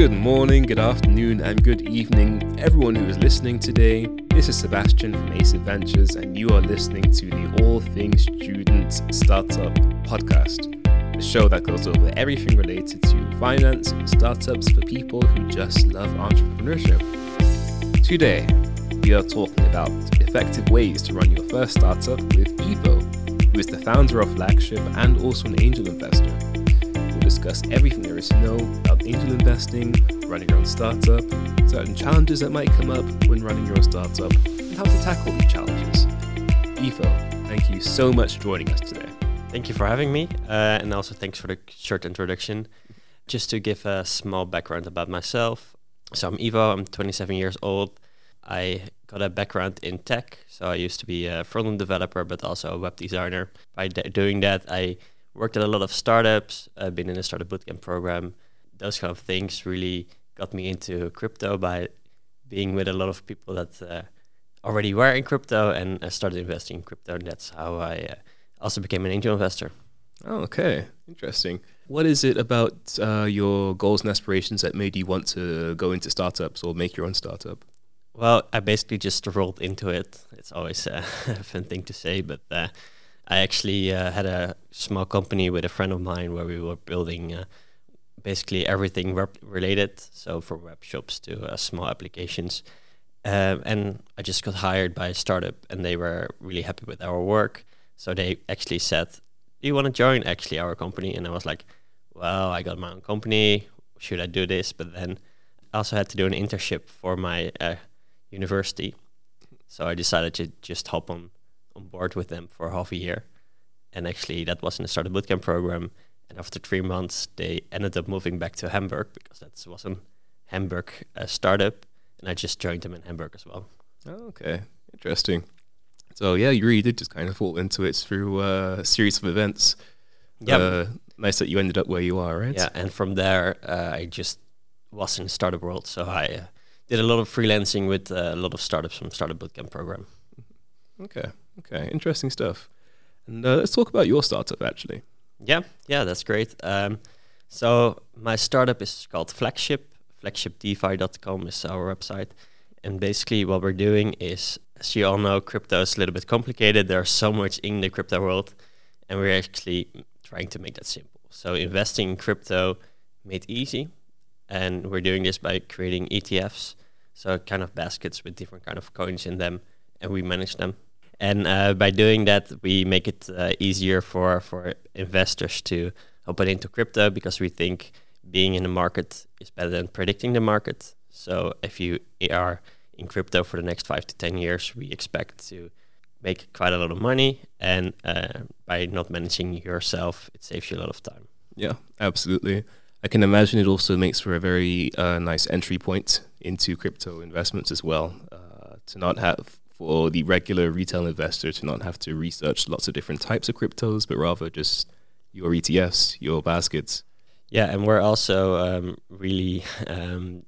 Good morning, good afternoon, and good evening, everyone who is listening today. This is Sebastian from Ace Adventures, and you are listening to the All Things Student Startup podcast, the show that goes over everything related to finance and startups for people who just love entrepreneurship. Today, we are talking about effective ways to run your first startup with Ivo, who is the founder of Flagship and also an angel investor discuss everything there is to know about angel investing, running your own startup, certain challenges that might come up when running your own startup, and how to tackle these challenges. Ivo, thank you so much for joining us today. Thank you for having me, uh, and also thanks for the short introduction. Just to give a small background about myself. So I'm Ivo, I'm 27 years old. I got a background in tech, so I used to be a front-end developer, but also a web designer. By doing that, I worked at a lot of startups, uh, been in a startup bootcamp program. Those kind of things really got me into crypto by being with a lot of people that uh, already were in crypto and I started investing in crypto. And that's how I uh, also became an angel investor. Oh, okay. Interesting. What is it about uh, your goals and aspirations that made you want to go into startups or make your own startup? Well, I basically just rolled into it. It's always a fun thing to say, but uh, I actually uh, had a small company with a friend of mine where we were building uh, basically everything related, so from web shops to uh, small applications. Um, and I just got hired by a startup, and they were really happy with our work. So they actually said, "Do you want to join actually our company?" And I was like, "Well, I got my own company. Should I do this?" But then I also had to do an internship for my uh, university, so I decided to just hop on on board with them for half a year. And actually, that was in the startup bootcamp program. And after three months, they ended up moving back to Hamburg because that was a Hamburg uh, startup. And I just joined them in Hamburg as well. Oh, okay, interesting. So yeah, you really did just kind of fall into it through uh, a series of events. Yeah, uh, nice that you ended up where you are, right? Yeah, and from there, uh, I just was in the startup world. So I uh, did a lot of freelancing with uh, a lot of startups from Startup Bootcamp program. Okay, okay, interesting stuff. And uh, let's talk about your startup actually. Yeah, yeah, that's great. Um, so my startup is called Flagship. FlagshipDeFi.com is our website, and basically what we're doing is, as you all know, crypto is a little bit complicated. There's so much in the crypto world, and we're actually trying to make that simple. So investing in crypto made easy, and we're doing this by creating ETFs, so kind of baskets with different kind of coins in them, and we manage them and uh, by doing that, we make it uh, easier for, for investors to open into crypto because we think being in the market is better than predicting the market. So if you are in crypto for the next five to 10 years, we expect to make quite a lot of money. And uh, by not managing yourself, it saves you a lot of time. Yeah, absolutely. I can imagine it also makes for a very uh, nice entry point into crypto investments as well. Uh, to not have for the regular retail investor to not have to research lots of different types of cryptos, but rather just your ETFs, your baskets. Yeah, and we're also um, really um,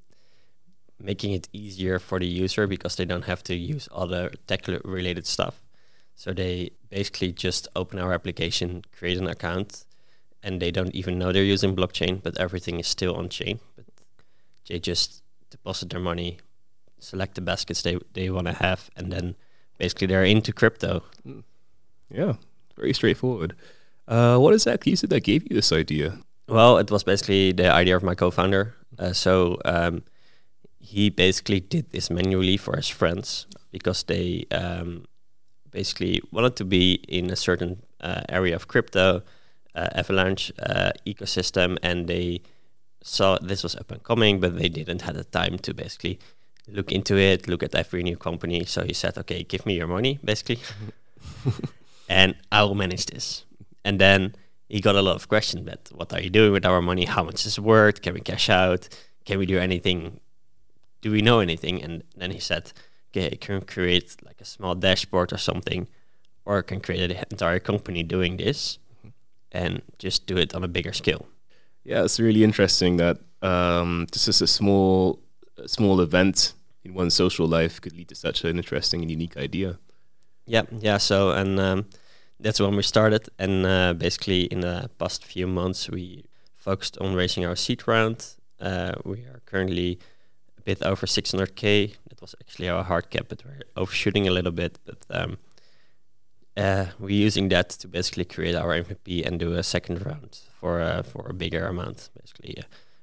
making it easier for the user because they don't have to use other tech related stuff. So they basically just open our application, create an account, and they don't even know they're using blockchain, but everything is still on chain. But they just deposit their money, select the baskets they, they want to have, and then basically they're into crypto. Mm. Yeah, very straightforward. Uh, what exactly is it that gave you this idea? Well, it was basically the idea of my co-founder. Uh, so um, he basically did this manually for his friends because they um, basically wanted to be in a certain uh, area of crypto, uh, Avalanche uh, ecosystem, and they saw this was up and coming, but they didn't have the time to basically look into it, look at every new company. So he said, okay, give me your money, basically, and I will manage this. And then he got a lot of questions that what are you doing with our money? How much is it worth? Can we cash out? Can we do anything? Do we know anything? And then he said, okay, I can create like a small dashboard or something, or I can create an entire company doing this and just do it on a bigger scale. Yeah, it's really interesting that um, this is a small a small event in one's social life could lead to such an interesting and unique idea. Yeah, yeah. So and um, that's when we started, and uh, basically in the past few months we focused on raising our seed round. Uh, we are currently a bit over 600k. That was actually our hard cap, but we're overshooting a little bit. But um, uh, we're using that to basically create our MVP and do a second round for uh, for a bigger amount. Basically, uh,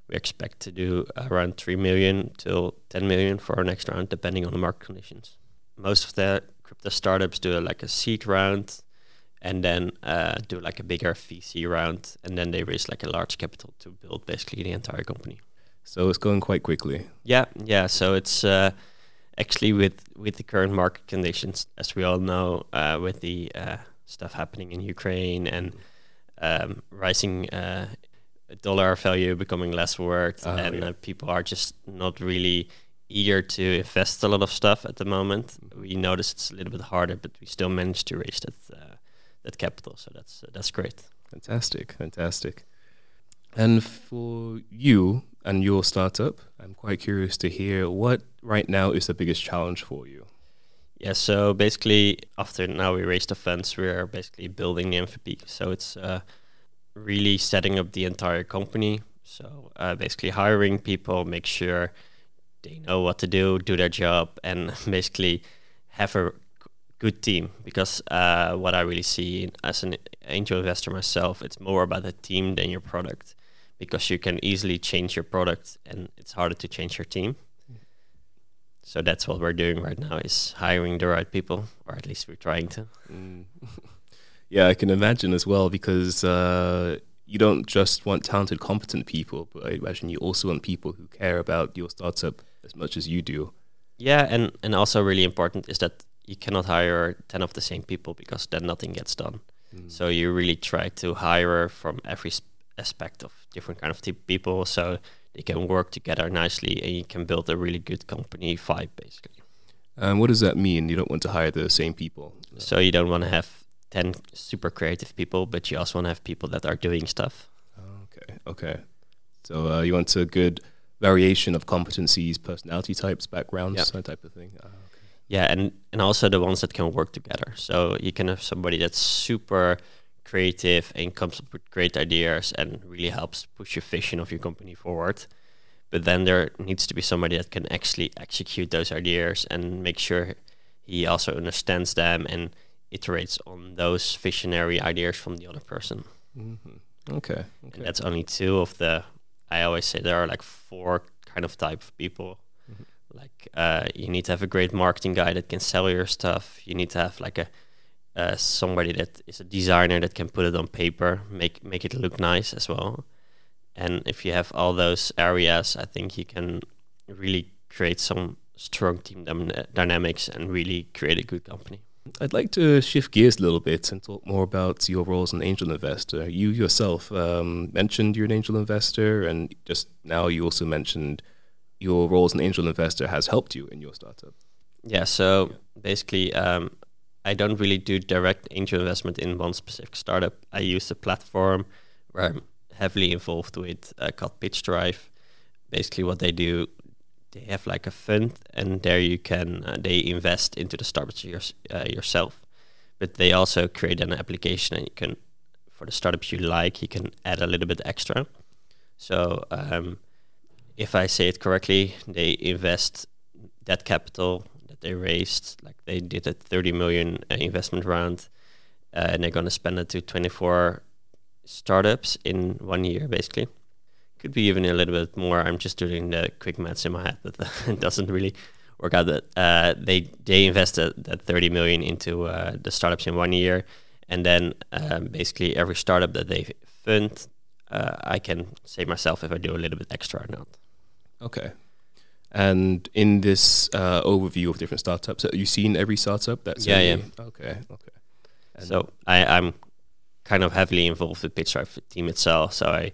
we expect to do around three million till 10 million for our next round, depending on the market conditions. Most of the crypto startups do like a seed round and then uh, do like a bigger VC round, and then they raise like a large capital to build basically the entire company. So it's going quite quickly. Yeah, yeah. So it's uh, actually with with the current market conditions, as we all know, uh, with the uh, stuff happening in Ukraine and um, rising uh, dollar value becoming less worth, Oh, and yeah. uh, people are just not really eager to invest a lot of stuff at the moment. We notice it's a little bit harder, but we still managed to raise that uh, that capital, so that's uh, that's great. Fantastic, fantastic. And for you and your startup, I'm quite curious to hear what right now is the biggest challenge for you. Yeah, so basically, after now we raised the funds, we are basically building the MVP. So it's uh, really setting up the entire company. So uh, basically, hiring people, make sure they know what to do, do their job, and basically have a good team. Because uh, what I really see as an angel investor myself, it's more about the team than your product. Because you can easily change your product, and it's harder to change your team. So that's what we're doing right now is hiring the right people, or at least we're trying to. Mm. yeah, I can imagine as well because uh, you don't just want talented, competent people, but I imagine you also want people who care about your startup as much as you do. Yeah, and and also really important is that you cannot hire ten of the same people because then nothing gets done. Mm. So you really try to hire from every aspect of different kind of people, so they can work together nicely, and you can build a really good company vibe basically. And what does that mean? You don't want to hire the same people. So you don't want to have ten super creative people, but you also want to have people that are doing stuff. Okay, okay. So uh, you want a good variation of competencies, personality types, backgrounds, Yeah. that type of thing. Ah, okay. Yeah, and and also the ones that can work together. So you can have somebody that's super creative and comes up with great ideas and really helps push your vision of your company forward. But then there needs to be somebody that can actually execute those ideas and make sure he also understands them and iterates on those visionary ideas from the other person. Mhm. Okay. And okay. that's only two of the. I always say there are like four kind of type of people. Mhm. Like uh, you need to have a great marketing guy that can sell your stuff. You need to have like a uh, somebody that is a designer that can put it on paper, make make it look nice as well. And if you have all those areas, I think you can really create some strong team dynamics and really create a good company. I'd like to shift gears a little bit and talk more about your role as an angel investor. You yourself um, mentioned you're an angel investor, and just now you also mentioned your role as an angel investor has helped you in your startup. Yeah, so basically, um, I don't really do direct angel investment in one specific startup. I use a platform where I'm heavily involved with uh, called Pitch Drive. Basically, what they do, they have like a fund, and there you can uh, they invest into the startups yours, uh, yourself. But they also create an application, and you can for the startups you like, you can add a little bit extra. So um, if I say it correctly, they invest that capital that they raised, like they did a 30 million uh, investment round, uh, and they're going to spend it to 24 startups in one year, basically. Could be even a little bit more. I'm just doing the quick maths in my head, but it doesn't really work out. That uh, they they invested that 30 million into uh, the startups in one year, and then um, basically every startup that they fund, uh, I can say myself if I do a little bit extra or not. Okay. And in this uh, overview of different startups, have you seen every startup? That's Yeah, any- Okay, okay. And- so I, I'm kind of heavily involved with Pitch Drive team itself. So I,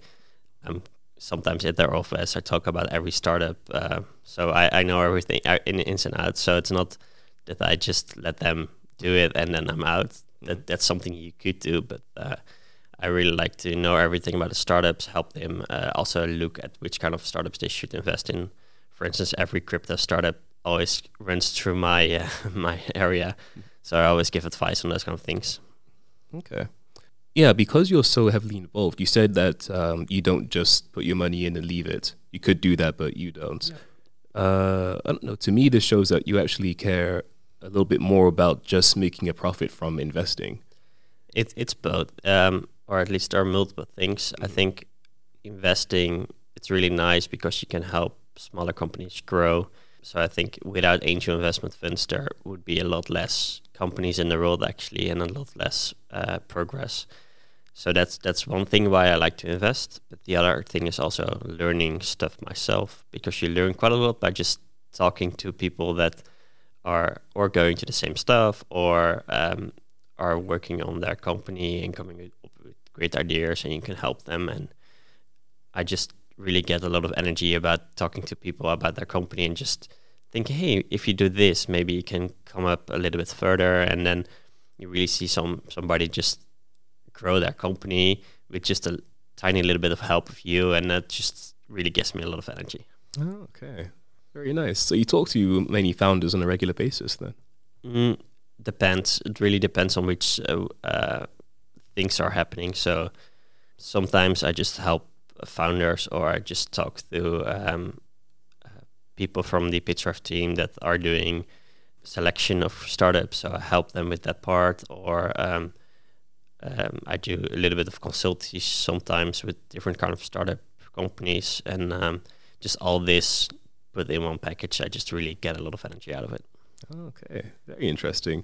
I'm sometimes at their office. I talk about every startup. Uh, so I, I know everything uh, in ins and outs. So it's not that I just let them do it and then I'm out. That that's something you could do, but uh, I really like to know everything about the startups. Help them uh, also look at which kind of startups they should invest in. For instance, every crypto startup always runs through my uh, my area, so I always give advice on those kind of things. Okay. Yeah, because you're so heavily involved, you said that um, you don't just put your money in and leave it. You could do that, but you don't. Uh, I don't know. To me, this shows that you actually care a little bit more about just making a profit from investing. It, it's both, um, or at least there are multiple things. I think investing it's really nice because you can help smaller companies grow. So I think without angel investment funds, there would be a lot less companies in the world actually, and a lot less uh, progress. So that's that's one thing why I like to invest. But the other thing is also learning stuff myself because you learn quite a lot by just talking to people that are or going to the same stuff or um, are working on their company and coming up with great ideas and you can help them and I just really get a lot of energy about talking to people about their company and just thinking, hey if you do this maybe you can come up a little bit further and then you really see some somebody just grow their company with just a tiny little bit of help of you and that just really gives me a lot of energy oh, okay very nice. So you talk to many founders on a regular basis then? Mm, depends. It really depends on which uh, uh, things are happening. So sometimes I just help founders or I just talk to um, uh, people from the Pitch Drive team that are doing selection of startups. So I help them with that part or um, um, I do a little bit of consultancy sometimes with different kind of startup companies and um, just all this put in one package, I just really get a lot of energy out of it. Okay, very interesting.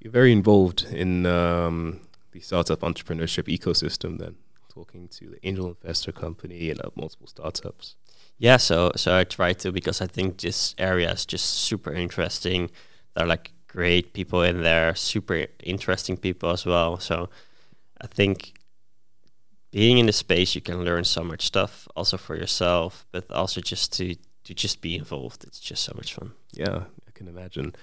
You're very involved in um, the startup entrepreneurship ecosystem. Then talking to the angel investor company and uh, multiple startups. Yeah, so so I try to because I think this area is just super interesting. There are like great people in there, super interesting people as well. So I think being in the space, you can learn so much stuff also for yourself, but also just to to just be involved. It's just so much fun. Yeah, I can imagine.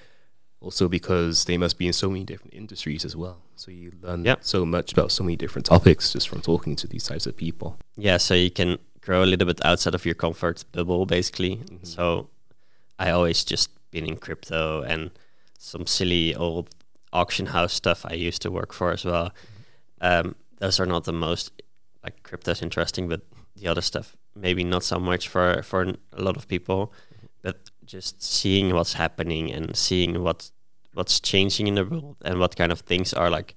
Also, because they must be in so many different industries as well. So you learn yep. so much about so many different topics just from talking to these types of people. Yeah, so you can grow a little bit outside of your comfort bubble, basically. Mm-hmm. So I always just been in crypto and some silly old auction house stuff I used to work for as well. Um, those are not the most like crypto's interesting, but the other stuff maybe not so much for for a lot of people, but just seeing what's happening and seeing what what's changing in the world and what kind of things are like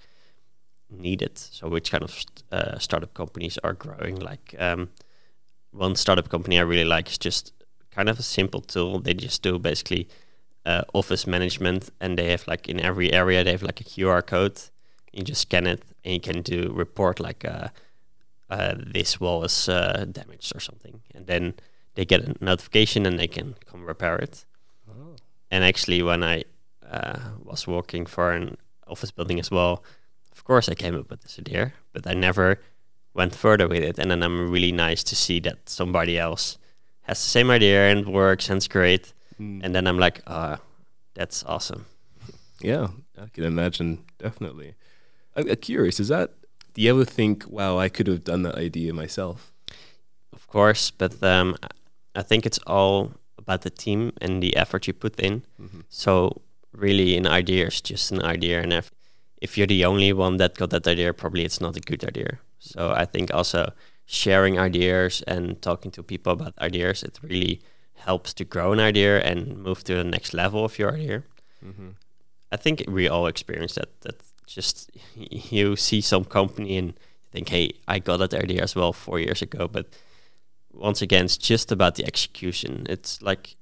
needed. So which kind of uh, startup companies are growing? Like um, one startup company I really like is just kind of a simple tool. They just do basically uh, office management, and they have like in every area they have like a QR code. You just scan it, and you can do report like uh, uh, this wall is uh, damaged or something, and then they get a notification and they can come repair it. Oh. And actually, when I uh, was working for an office building as well, of course I came up with this idea, but I never went further with it. And then I'm really nice to see that somebody else has the same idea and works and it's great. Mm. And then I'm like, ah, that's awesome. Yeah, I can imagine definitely. I'm curious, is that do you ever think, wow, I could have done that idea myself? Of course, but um, I think it's all about the team and the effort you put in. Mm-hmm. So really, an idea is just an idea, and if if you're the only one that got that idea, probably it's not a good idea. So I think also sharing ideas and talking to people about ideas, it really helps to grow an idea and move to the next level of your idea. Mm-hmm. I think we all experience that. That just you see some company and think, hey, I got that idea as well four years ago. But once again, it's just about the execution. It's like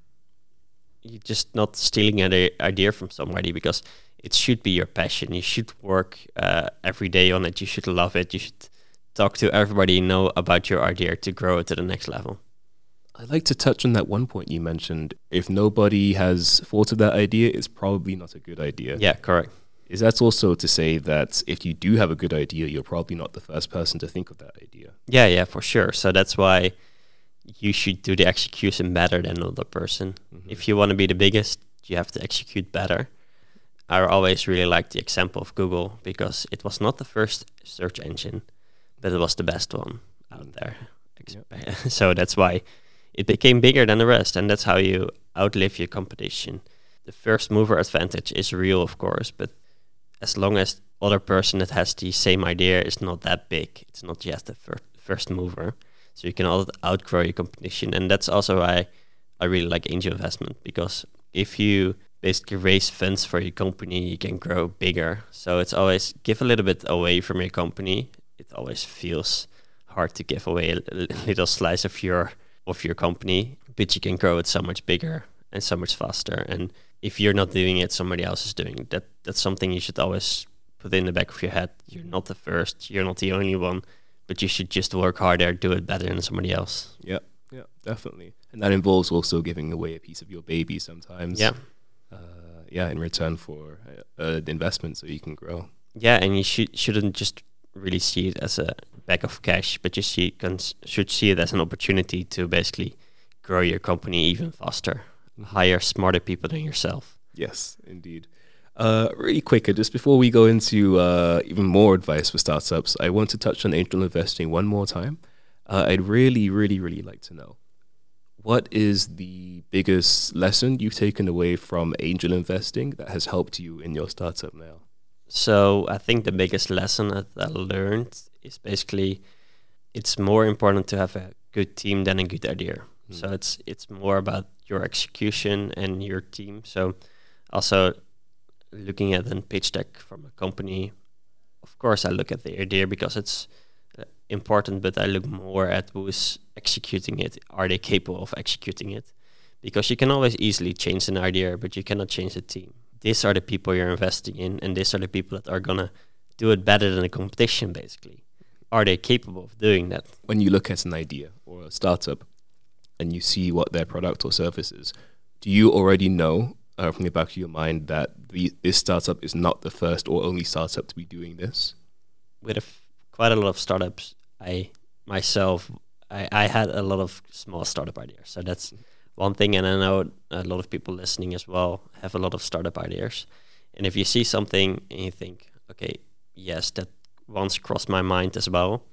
you're just not stealing an idea from somebody because it should be your passion. You should work uh, every day on it. You should love it. You should talk to everybody know about your idea to grow it to the next level. I'd like to touch on that one point you mentioned. If nobody has thought of that idea, it's probably not a good idea. Yeah, correct. Is that also to say that if you do have a good idea, you're probably not the first person to think of that idea? Yeah, yeah, for sure. So that's why you should do the execution better than another person. Mm-hmm. If you want to be the biggest, you have to execute better. I always really like the example of Google because it was not the first search engine, but it was the best one out there. Yep. so that's why it became bigger than the rest, and that's how you outlive your competition. The first mover advantage is real, of course, but as long as other person that has the same idea is not that big, it's not just the fir- first mover. So you can out- outgrow your competition, and that's also why I really like angel investment because if you basically raise funds for your company, you can grow bigger. So it's always give a little bit away from your company. It always feels hard to give away a little slice of your of your company, but you can grow it so much bigger and so much faster. And if you're not doing it, somebody else is doing it. that. That's something you should always put in the back of your head. You're not the first. You're not the only one, but you should just work harder, do it better than somebody else. Yeah, yeah, definitely. And that involves also giving away a piece of your baby sometimes. Yeah. Uh, yeah, in return for uh, the investment, so you can grow. Yeah, and you should shouldn't just really see it as a bag of cash, but you see cons- should see it as an opportunity to basically grow your company even faster, hire smarter people than yourself. Yes, indeed. Uh, really quicker, just before we go into uh, even more advice for startups, I want to touch on angel investing one more time. Uh, I'd really, really, really like to know what is the biggest lesson you've taken away from angel investing that has helped you in your startup now? So I think the biggest lesson that I learned is basically it's more important to have a good team than a good idea. Hmm. So it's it's more about your execution and your team. So also looking at a pitch deck from a company, of course I look at the idea because it's uh, important, but I look more at who is executing it. Are they capable of executing it? Because you can always easily change an idea, but you cannot change the team. These are the people you're investing in, and these are the people that are gonna do it better than the competition. Basically, are they capable of doing that? When you look at an idea or a startup and you see what their product or service is, do you already know uh, from the back of your mind that the, this startup is not the first or only startup to be doing this? with a f- quite a lot of startups, I myself I, I had a lot of small startup ideas. So that's one thing, and I know a lot of people listening as well have a lot of startup ideas. And if you see something and you think, okay, yes, that once crossed my mind as well,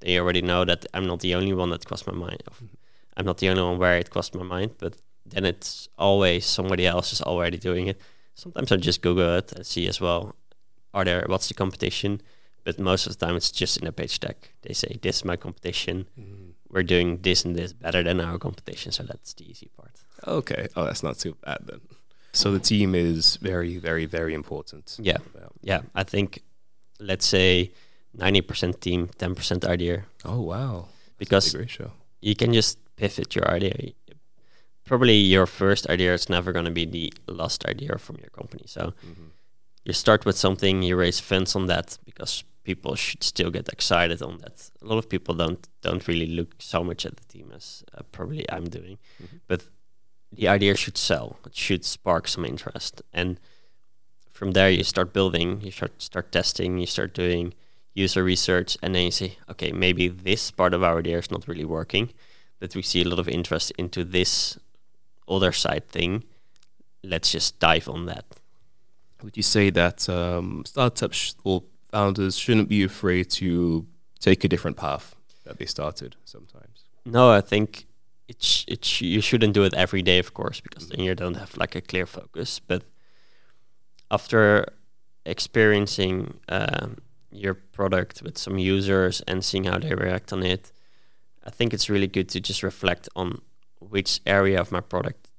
they already know that I'm not the only one that crossed my mind. Mm-hmm. I'm not the only one where it crossed my mind, but then it's always somebody else is already doing it. Sometimes I just Google it and see as well, are there what's the competition? But most of the time it's just in a pitch deck. They say this is my competition. Mm-hmm. We're doing this and this better than our competition, so that's the easy part. Okay. Oh, that's not too bad then. So the team is very, very, very important. Yeah. Yeah, I think let's say 90% team, 10% idea. Oh wow. Because Big ratio. you can just pivot your idea. Probably your first idea is never going to be the last idea from your company. So Mhm. you start with something, you raise funds on that because people should still get excited on that. A lot of people don't don't really look so much at the team as uh, probably I'm doing, Mhm. but the idea should sell. It should spark some interest, and from there you start building. You start start testing. You start doing user research, and then you say, okay, maybe this part of our idea is not really working, but we see a lot of interest into this other side thing. Let's just dive on that. Would you say that um, startups or founders shouldn't be afraid to take a different path that they started sometimes? No, I think it's sh- it sh- you shouldn't do it every day, of course, because then you don't have like a clear focus. But after experiencing um, your product with some users and seeing how they react on it, I think it's really good to just reflect on which area of my product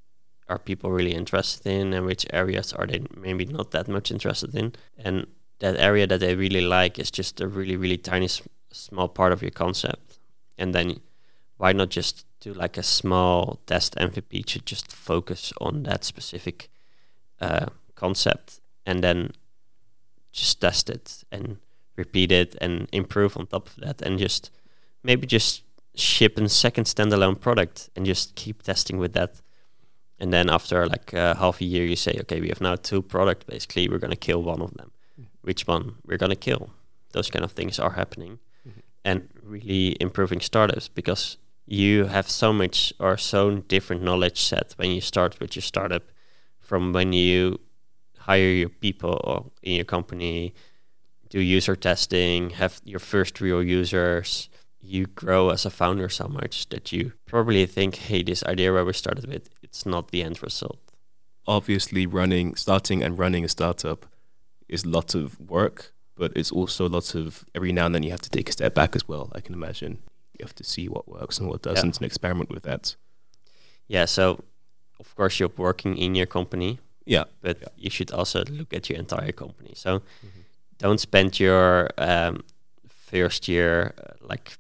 are people really interested in and which areas are they maybe not that much interested in. And that area that they really like is just a really, really tiny, small part of your concept. And then why not just do like a small test MVP to just focus on that specific uh, concept and then just test it and repeat it and improve on top of that and just maybe just ship a second standalone product and just keep testing with that. And then after like uh, half a year you say okay we have now two products basically we're going to kill one of them. Which one we're going to kill? Those kind of things are happening Mhm. and really improving startups because you have so much or so different knowledge set when you start with your startup from when you hire your people in your company do user testing have your first real users you grow as a founder so much that you probably think hey this idea where we started with it's not the end result Obviously, running, starting and running a startup, is lots of work, but it's also lots of every now and then you have to take a step back as well. I can imagine you have to see what works and what doesn't Yeah. and experiment with that. Yeah, so of course you're working in your company, Yeah. but Yeah. you should also look at your entire company. So don't spend your um, first year uh, like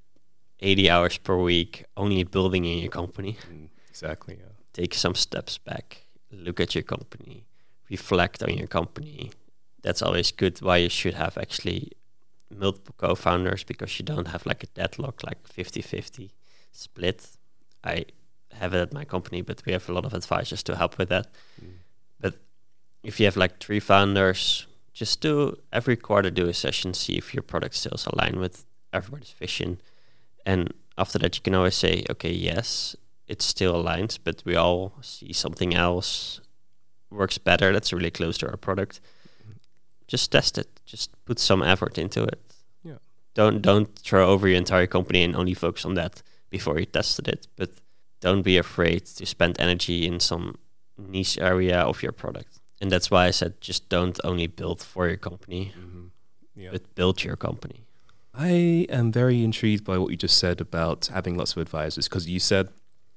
80 hours per week only building in your company. Mm, exactly. Yeah. Take some steps back, look at your company, reflect on your company. That's always good. Why you should have actually multiple co-founders because you don't have like a deadlock like 50-50 split. I have it at my company, but we have a lot of advisors to help with that. Mm. If you have like three founders, just do every quarter do a session, see if your product sales align with everybody's vision. And after that you can always say, okay, yes, it still aligns, but we all see something else works better that's really close to our product. Just test it. Just put some effort into it. Yeah. Don't don't throw over your entire company and only focus on that before you tested it. But don't be afraid to spend energy in some niche area of your product. And that's why I said just don't only build for your company, Mhm. Yeah. but build your company. I am very intrigued by what you just said about having lots of advisors because you said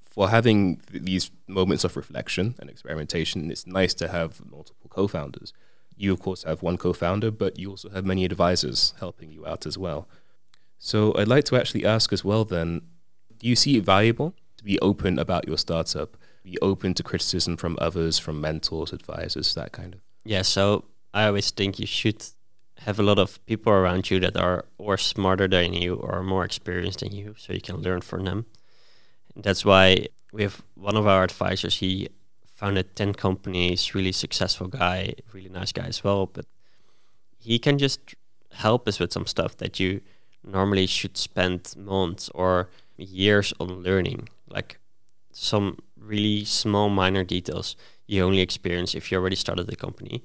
for having th- these moments of reflection and experimentation, it's nice to have multiple co founders. You, of course, have one co founder, but you also have many advisors helping you out as well. So I'd like to actually ask as well then do you see it valuable to be open about your startup, be open to criticism from others, from mentors, advisors, that kind of? Yeah, so I always think you should have a lot of people around you that are or smarter than you or more experienced than you, so you can learn from them. That's why we have one of our advisors. He founded ten companies, really successful guy, really nice guy as well. But he can just help us with some stuff that you normally should spend months or years on learning, like some really small minor details you only experience if you already started the company.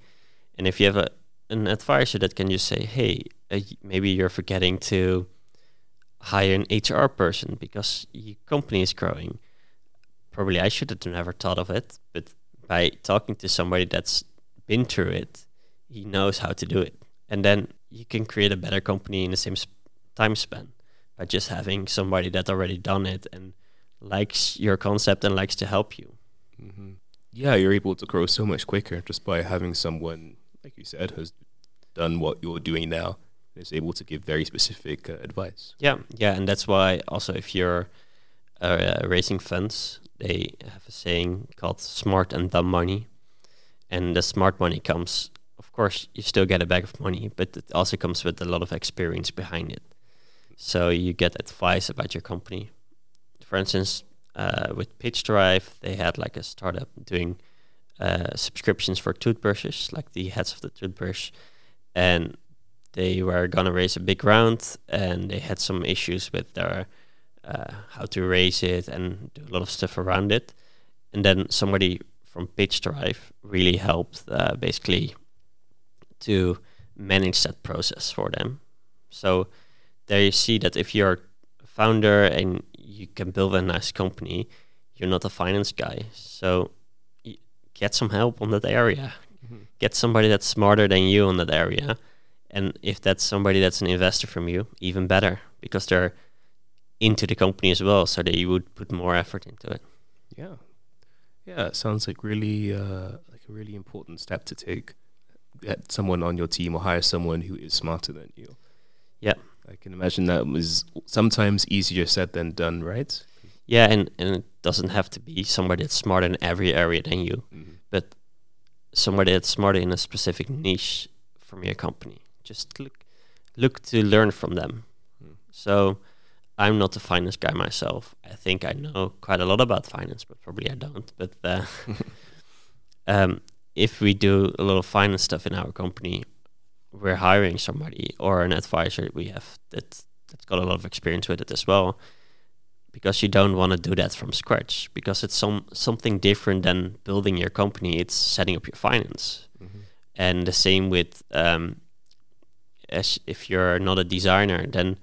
And if you have a an advisor that can just say, "Hey, uh, maybe you're forgetting to hire an HR person because your company is growing." Probably I should have never thought of it, but by talking to somebody that's been through it, he knows how to do it, and then you can create a better company in the same sp- time span by just having somebody that already done it and likes your concept and likes to help you. hmm Yeah, you're able to grow so much quicker just by having someone, like you said, has done what you're doing now, and is able to give very specific uh, advice. Yeah, yeah, and that's why also if you're uh, raising funds, they have a saying called "smart and dumb money," and the smart money comes. Of course, you still get a bag of money, but it also comes with a lot of experience behind it. So you get advice about your company. For instance, uh, with Pitch Drive, they had like a startup doing uh, subscriptions for toothbrushes, like the heads of the toothbrush, and they were gonna raise a big round, and they had some issues with their uh, how to raise it and do a lot of stuff around it. And then somebody from Pitch Drive really helped, uh, basically, to manage that process for them. So there you see that if you're a founder and you can build a nice company, you're not a finance guy. So get some help on that area. Get somebody that's smarter than you on that area. And if that's somebody that's an investor from you, even better because they're into the company as well. So they would put more effort into it. Yeah, yeah, it sounds like really uh, like a really important step to take. Get someone on your team or hire someone who is smarter than you. Yeah. I can imagine that was sometimes easier said than done, right? Yeah, and, and it doesn't have to be somebody that's smarter in every area than you. Mm-hmm. somebody that's smarter in a specific niche from your company. Just look look to learn from them. Mm. So I'm not a finance guy myself. I think I know quite a lot about finance, but probably I don't. But uh, um, if we do a lot of finance stuff in our company, we're hiring somebody or an advisor we have that that's got a lot of experience with it as well. Because you don't want to do that from scratch, because it's some something different than building your company. It's setting up your finance, Mm-hmm. and the same with um, as if you're not a designer, then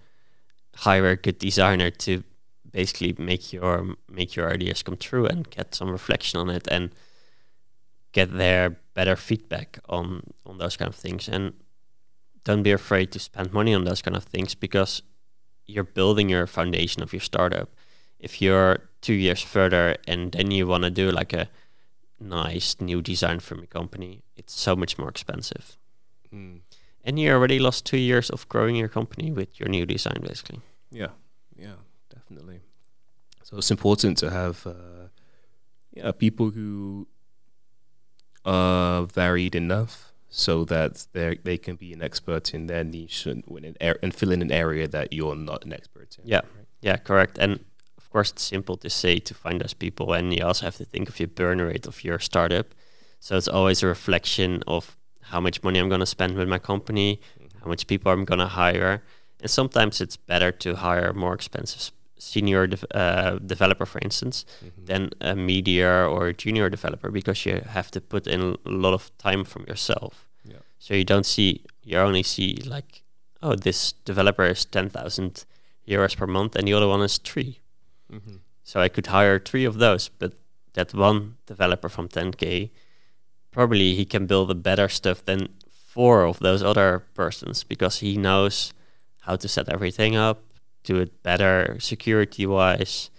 hire a good designer to basically make your make your ideas come true and get some reflection on it and get their better feedback on on those kind of things and don't be afraid to spend money on those kind of things because you're building your foundation of your startup if you're two years further and then you want to do like a nice new design from your company it's so much more expensive Mm. and you already lost two years of growing your company with your new design basically Yeah, yeah, definitely. So it's important to have, uh, yeah, people who are varied enough so that they they can be an expert in their niche and win an ar- and fill in an area that you're not an expert in. Yeah. right? Yeah, correct. And of course, it's simple to say to find those people, and you also have to think of your burn rate of your startup. So it's always a reflection of how much money I'm going to spend with my company, how much people I'm going to hire, and sometimes it's better to hire a more expensive senior dev- uh, developer, for instance, Mhm. than a media or a junior developer because you have to put in a lot of time from yourself. So you don't see, you only see like, oh, this developer is ten thousand euros per month, and the other one is three. Mhm. So I could hire three of those, but that one developer from 10k, probably he can build a better stuff than four of those other persons because he knows how to set everything up, do it better security wise,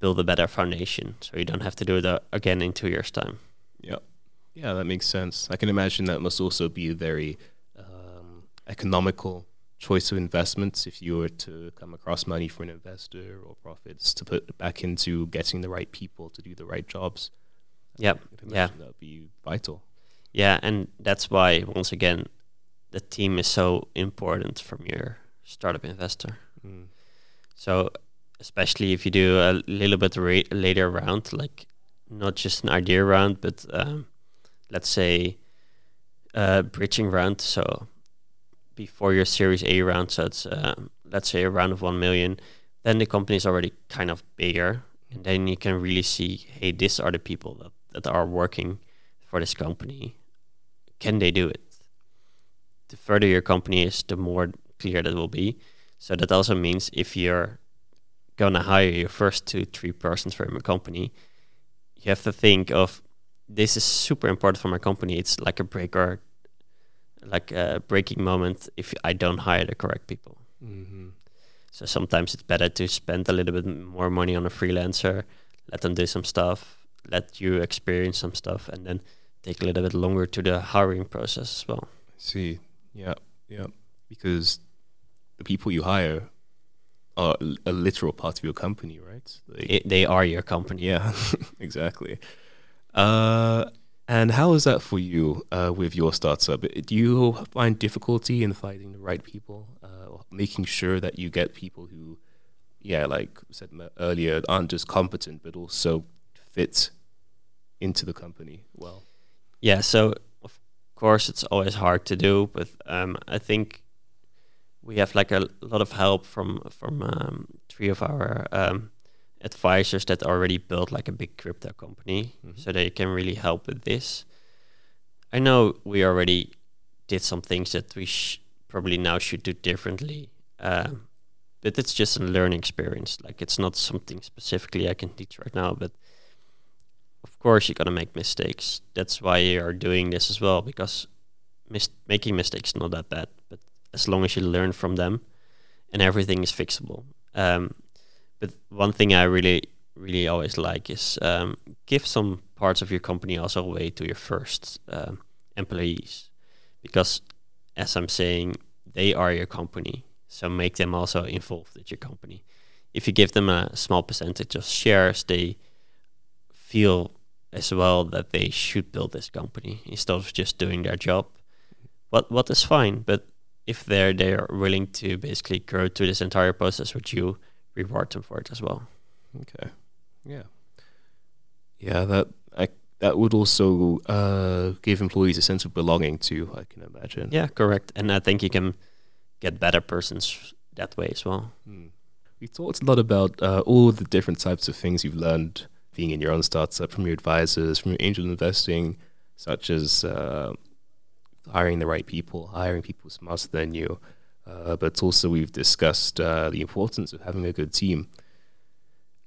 build a better foundation. So you don't have to do it again in two years' time. Yeah, that makes sense. I can imagine that must also be a very um, economical choice of investments if you were to come across money for an investor or profits to put back into getting the right people to do the right jobs. Yep, I can yeah. imagine that would be vital. Yeah, and that's why once again, the team is so important from your startup investor. Mm. So especially if you do a little bit ra- later round, like not just an idea round, but um, let's say a bridging round. So before your Series A round, so it's um, let's say a round of one million, then the company is already kind of bigger, and then you can really see, hey, these are the people that, that are working for this company. Can they do it? The further your company is, the more clear that will be. So that also means if you're gonna hire your first two, three persons from a company, you have to think of this is super important for my company. It's like a breaker, like a breaking moment if I don't hire the correct people. Mm-hmm. So sometimes it's better to spend a little bit more money on a freelancer, let them do some stuff, let you experience some stuff, and then take a little bit longer to the hiring process as well. See, yeah, yeah, because the people you hire are a literal part of your company, right? They, It, they are your company. yeah, exactly. Uh, and how is that for you uh, with your startup? Do you find difficulty in finding the right people, uh, making sure that you get people who, yeah, like I said earlier, aren't just competent but also fit into the company well? Yeah, so of course it's always hard to do, but um, I think we have like a lot of help from from um, three of our um, advisors that already built like a big crypto company, Mhm. so they can really help with this. I know we already did some things that we sh- probably now should do differently, um, but it's just a learning experience. Like it's not something specifically I can teach right now, but of course you're gonna make mistakes. That's why you're doing this as well because mis- making mistakes is not that bad. But as long as you learn from them, and everything is fixable. Um, but one thing I really, really always like is um, give some parts of your company also away to your first um, employees, because as I'm saying, they are your company. So make them also involved with your company. If you give them a small percentage of shares, they feel as well that they should build this company instead of just doing their job. What what is fine, but if they're they're willing to basically go through this entire process with you, reward them for it as well. Okay. Yeah. Yeah, that I that would also uh, give employees a sense of belonging too. I can imagine. Yeah, correct. And I think you can get better persons that way as well. Hmm. We talked a lot about uh, all the different types of things you've learned being in your own startup from your advisors, from your angel investing, such as uh, hiring the right people, hiring people smarter than you. Uh, but also, we've discussed uh, the importance of having a good team.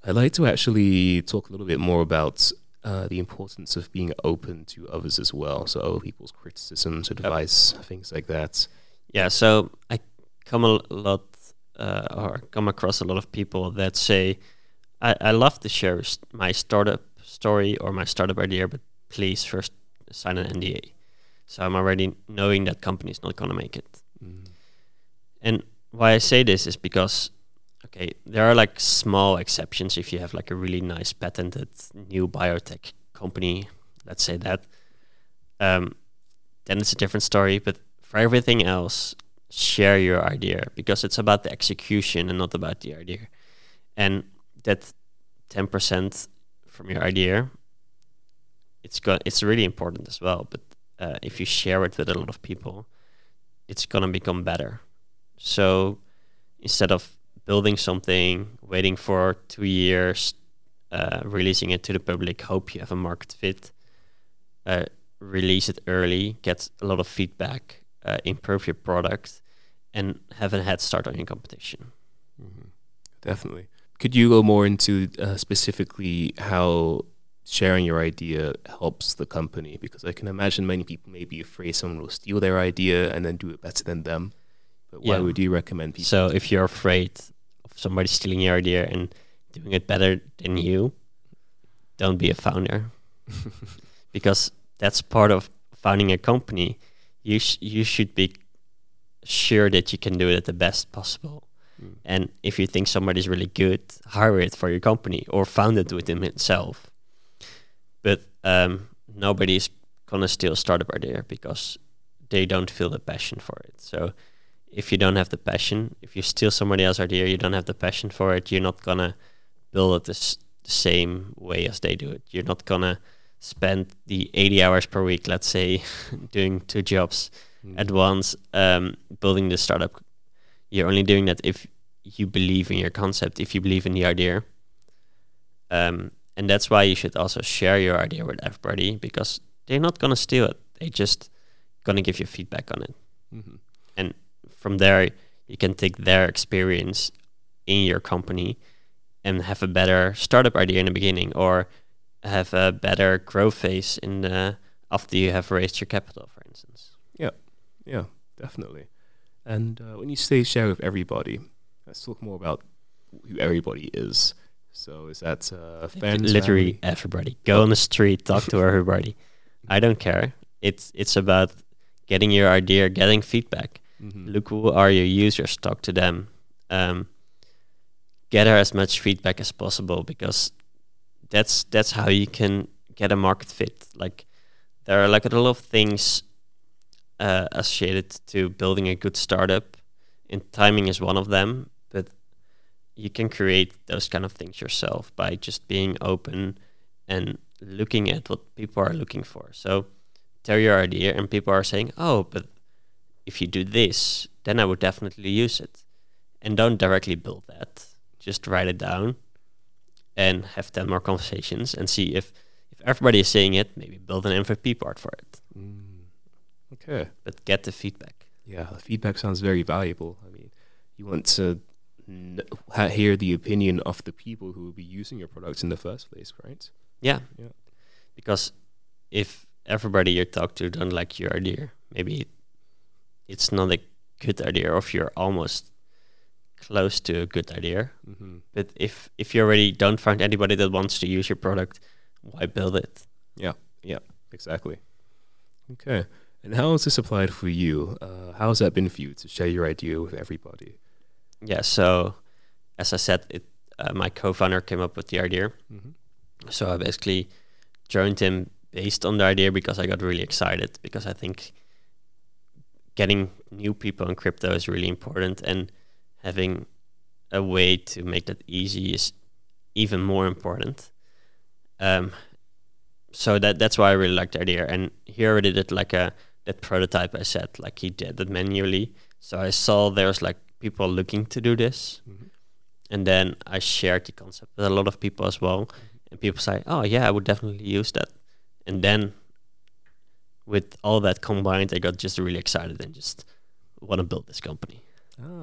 I'd like to actually talk a little bit more about uh, the importance of being open to others as well. So other people's criticisms, advice, things like that. Yeah, so I come a lot uh, or come across a lot of people that say, I, I love to share my startup story or my startup idea, but please first sign an NDA. So I'm already knowing that company is not going to make it. Mm. And why I say this is because, okay, there are like small exceptions if you have like a really nice patented new biotech company, let's say that, um, then it's a different story. But for everything else, share your idea because it's about the execution and not about the idea. And that 10% from your idea, it's go- it's really important as well. But uh, if you share it with a lot of people, it's gonna become better. So instead of building something, waiting for two years, uh, releasing it to the public, hope you have a market fit, uh, release it early, get a lot of feedback, uh, improve your product, and have a head start on your competition. Mm-hmm. Definitely. Could you go more into uh, specifically how sharing your idea helps the company? Because I can imagine many people may be afraid someone will steal their idea and then do it better than them. But why Yeah. would you recommend people? So if you're afraid of somebody stealing your idea and doing it better than you, don't be a founder because that's part of founding a company. You sh- you should be sure that you can do it at the best possible. Mm. And if you think somebody's really good, hire it for your company or found it with him himself. But um, nobody's gonna steal a startup idea because they don't feel the passion for it. So if you don't have the passion, if you steal somebody else's idea, you don't have the passion for it, you're not gonna build it the, the same way as they do it. You're not gonna spend the 80 hours per week, let's say, doing two jobs Mm. at once, um, building the startup. You're only doing that if you believe in your concept, if you believe in the idea. Um, and that's why you should also share your idea with everybody because they're not gonna steal it. They're just gonna give you feedback on it Mhm. From there you can take their experience in your company and have a better startup idea in the beginning or have a better growth phase in the after you have raised your capital for instance Yeah, Yeah, definitely. And uh, when you say share with everybody, let's talk more about who everybody is. So is that uh, fans? literally family? everybody go on the street talk to everybody i don't care it's it's about getting your idea getting feedback Mhm. look who are your users talk to them. Um, gather as much feedback as possible because that's that's how you can get a market fit. Like there are like a lot of things uh, associated to building a good startup and timing is one of them but you can create those kind of things yourself by just being open and looking at what people are looking for. So tell your idea and people are saying oh but if you do this, then I would definitely use it. And don't directly build that. Just write it down and have 10 more conversations and see if, if everybody is saying it, maybe build an MVP part for it. Mm. Okay. But get the feedback. Yeah, the feedback sounds very valuable. I mean, you want to n- ha- hear the opinion of the people who will be using your products in the first place, right? Yeah. Yeah. Because if everybody you talk to don't like your idea, maybe it's not a good idea or if you're almost close to a good idea. Mm-hmm. But if if you already don't find anybody that wants to use your product, why build it? Yeah, yeah, exactly. Okay. And how has this applied for you? Uh, how has that been for you to share your idea with everybody? Yeah. So, as I said, it uh, my co-founder came up with the idea. Mm-hmm. So I basically joined him based on the idea because I got really excited because I think getting new people in crypto is really important and having a way to make that easy is even more important. Um, so that that's why I really liked the idea. And he already did like a that prototype I said, like he did it manually. So I saw there's like people looking to do this Mm-hmm. and then I shared the concept with a lot of people as well. And people say, "Oh yeah, I would definitely use that." And then, with all that combined, I got just really excited and just want to build this company.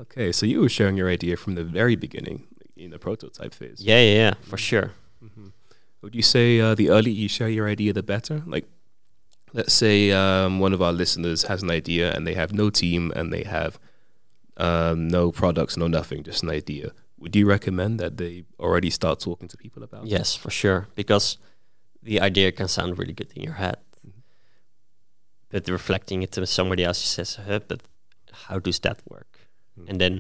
Okay, so you were sharing your idea from the very beginning in the prototype phase. Yeah, yeah, yeah, for sure. hmm would you say uh, the earlier you share your idea, the better? Like, let's say um, one of our listeners has an idea and they have no team and they have um, no products, no nothing, just an idea. Would you recommend that they already start talking to people about? It? Yes, for sure, because the idea can sound really good in your head. But reflecting it to somebody else, says, huh, "But how does that work?" Mm. And then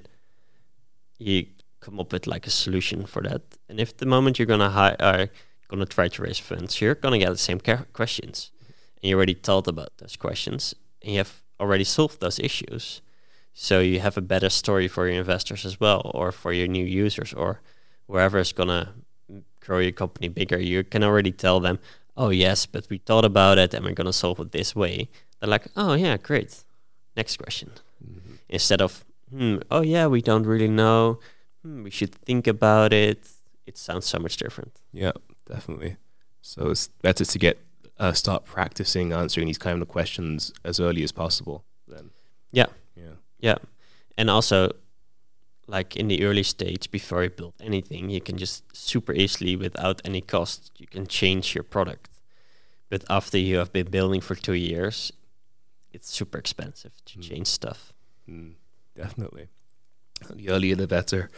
you come up with like a solution for that. And if the moment you're gonna hi- are gonna try to raise funds, you're gonna get the same ca- questions, and you already thought about those questions, and you have already solved those issues. So you have a better story for your investors as well, or for your new users, or wherever is gonna grow your company bigger. You can already tell them, "Oh yes, but we thought about it, and we're gonna solve it this way." They're like, "Oh yeah, great. Next question." Mhm. Instead of, "Hmm, oh yeah, we don't really know. Hmm, we should think about it." It sounds so much different. Yeah, definitely. So it's better to get uh, start practicing answering these kind of questions as early as possible. Then. Yeah. Yeah. Yeah, and also, like in the early stage, before you build anything, you can just super easily, without any cost, you can change your product. But after you have been building for two years, it's super expensive to Mm. change stuff. Mm, definitely. The earlier the better.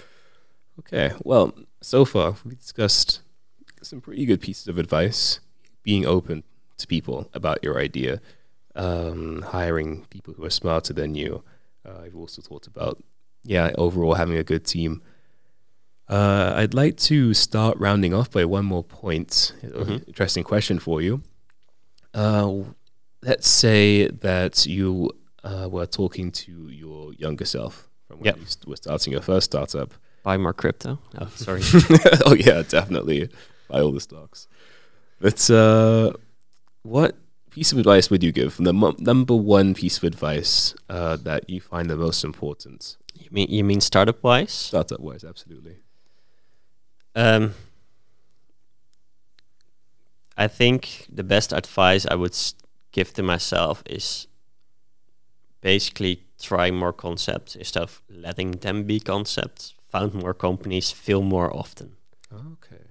Okay. Well, so far we discussed some pretty good pieces of advice. Being open to people about your idea, um, hiring people who are smarter than you. Uh, I've also talked about, yeah, overall having a good team. Uh, I'd like to start rounding off by one more point. Mhm. Interesting question for you. Uh, let's say that you uh, were talking to your younger self from when Yep. you st- were starting your first startup. Buy more crypto. Oh, sorry. oh yeah, definitely buy all the stocks. But uh, what piece of advice would you give? The mo- number one piece of advice uh, that you find the most important, you mean you mean startup wise? startup wise, absolutely. Um, I think the best advice I would s- give to myself is basically try more concepts instead of letting them be concepts. Found more companies, fail more often. Okay,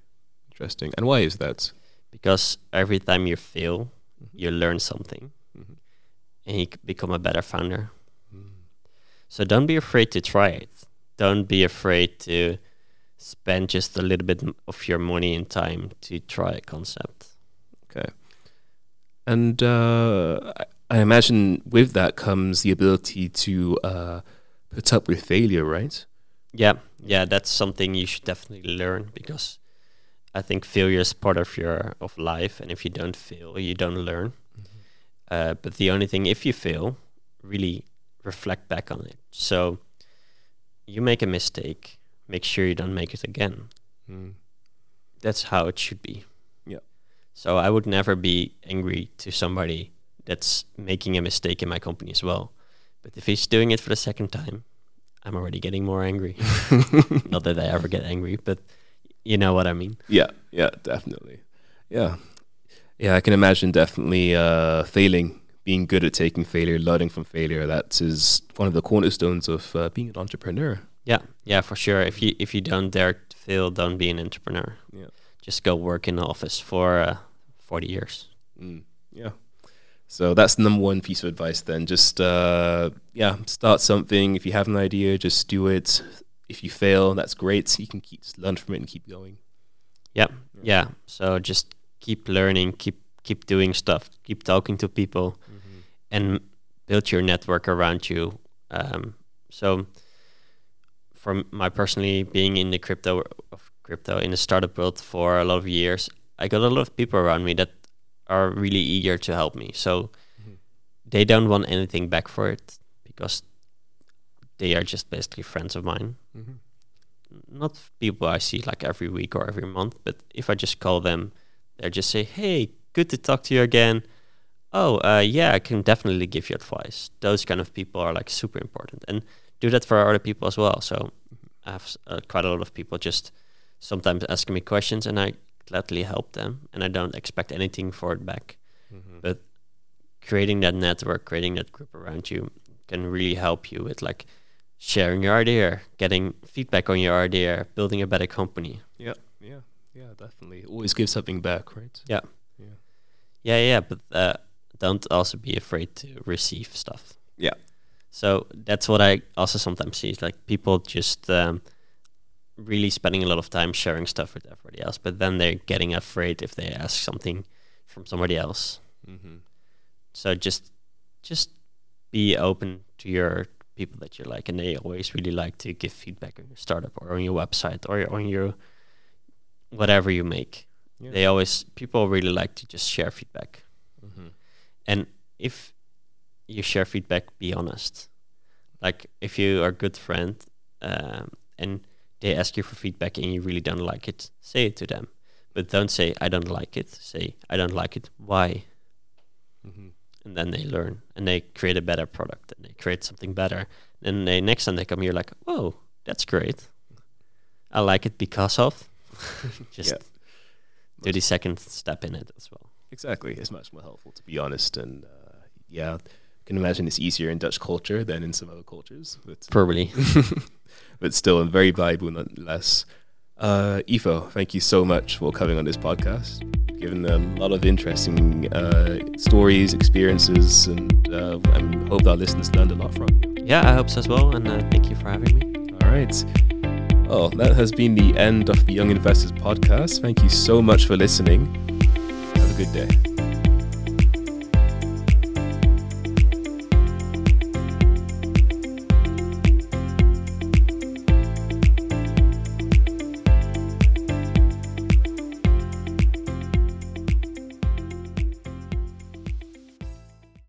interesting. And why is that? Because every time you fail, Mhm. you learn something Mhm. and you become a better founder. So don't be afraid to try it. Don't be afraid to spend just a little bit of your money and time to try a concept. Okay. And uh, I, I imagine with that comes the ability to uh, put up with failure, right? Yeah, yeah, that's something you should definitely learn because I think failure is part of your of life, and if you don't fail, you don't learn. Uh, but the only thing, if you fail, really reflect back on it. So you make a mistake, make sure you don't make it again. Mm. That's how it should be. Yeah. So I would never be angry to somebody that's making a mistake in my company as well. But if he's doing it for the second time, I'm already getting more angry. Not that I ever get angry, but you know what I mean. Yeah, yeah, definitely. Yeah. Yeah, I can imagine definitely uh, failing, being good at taking failure, learning from failure. That is one of the cornerstones of uh, being an entrepreneur. Yeah, yeah, for sure. If you if you don't dare to fail, don't be an entrepreneur. Yeah. Just go work in the office for uh, forty years. Mm, yeah. So that's the number one piece of advice then. Just, uh, yeah, start something. If you have an idea, just do it. If you fail, that's great. You can keep just learn from it and keep going. Yeah, yeah. So just keep learning, keep keep doing stuff, keep talking to people, and build your network around you. Um, so, from my personally being in the crypto of crypto in the startup world for a lot of years, I got a lot of people around me that are really eager to help me. So Mhm. they don't want anything back for it because they are just basically friends of mine. Mhm. Not people I see like every week or every month, but if I just call them, they just say, "Hey, good to talk to you again." Oh, uh, yeah, I can definitely give you advice. Those kind of people are like super important, and do that for other people as well. So I have uh, quite a lot of people just sometimes asking me questions, and I gladly help them, and I don't expect anything for it back. Mhm. But creating that network, creating that group around you, can really help you with like sharing your idea, getting feedback on your idea, building a better company. Yeah, yeah, Yeah, definitely. Always give something back, right? Yeah. Yeah. Yeah, yeah, but uh, don't also be afraid to receive stuff. Yeah. So that's what I also sometimes see. Is like people just um, really spending a lot of time sharing stuff with everybody else, but then they're getting afraid if they ask something from somebody else. Mm-hmm. So just just be open to your people that you like, and they always really like to give feedback on your startup or on your website or on your whatever you make. Yeah. They always people really like to just share feedback, mm-hmm. And if you share feedback, be honest. Like if you are a good friend um, and they ask you for feedback and you really don't like it, say it to them. But don't say I don't like it. Say I don't like it. Why? Mm-hmm. and then they learn and they create a better product and they create something better. Then they next time they come here like, oh, that's great. I like it because of. Just Yeah. do the second step in it as well. Exactly. It's much more helpful to be honest. And uh, yeah, I can imagine it's easier in Dutch culture than in some other cultures. But, Probably. but still, very valuable nonetheless. Uh, Ivo, thank you so much for coming on this podcast. Given a lot of interesting uh, stories, experiences, and, uh, and hope our listeners learned a lot from you. yeah, I hope so as well. And uh, thank you for having me. All right. Well, that has been the end of the Young Investors podcast. Thank you so much for listening. Good day.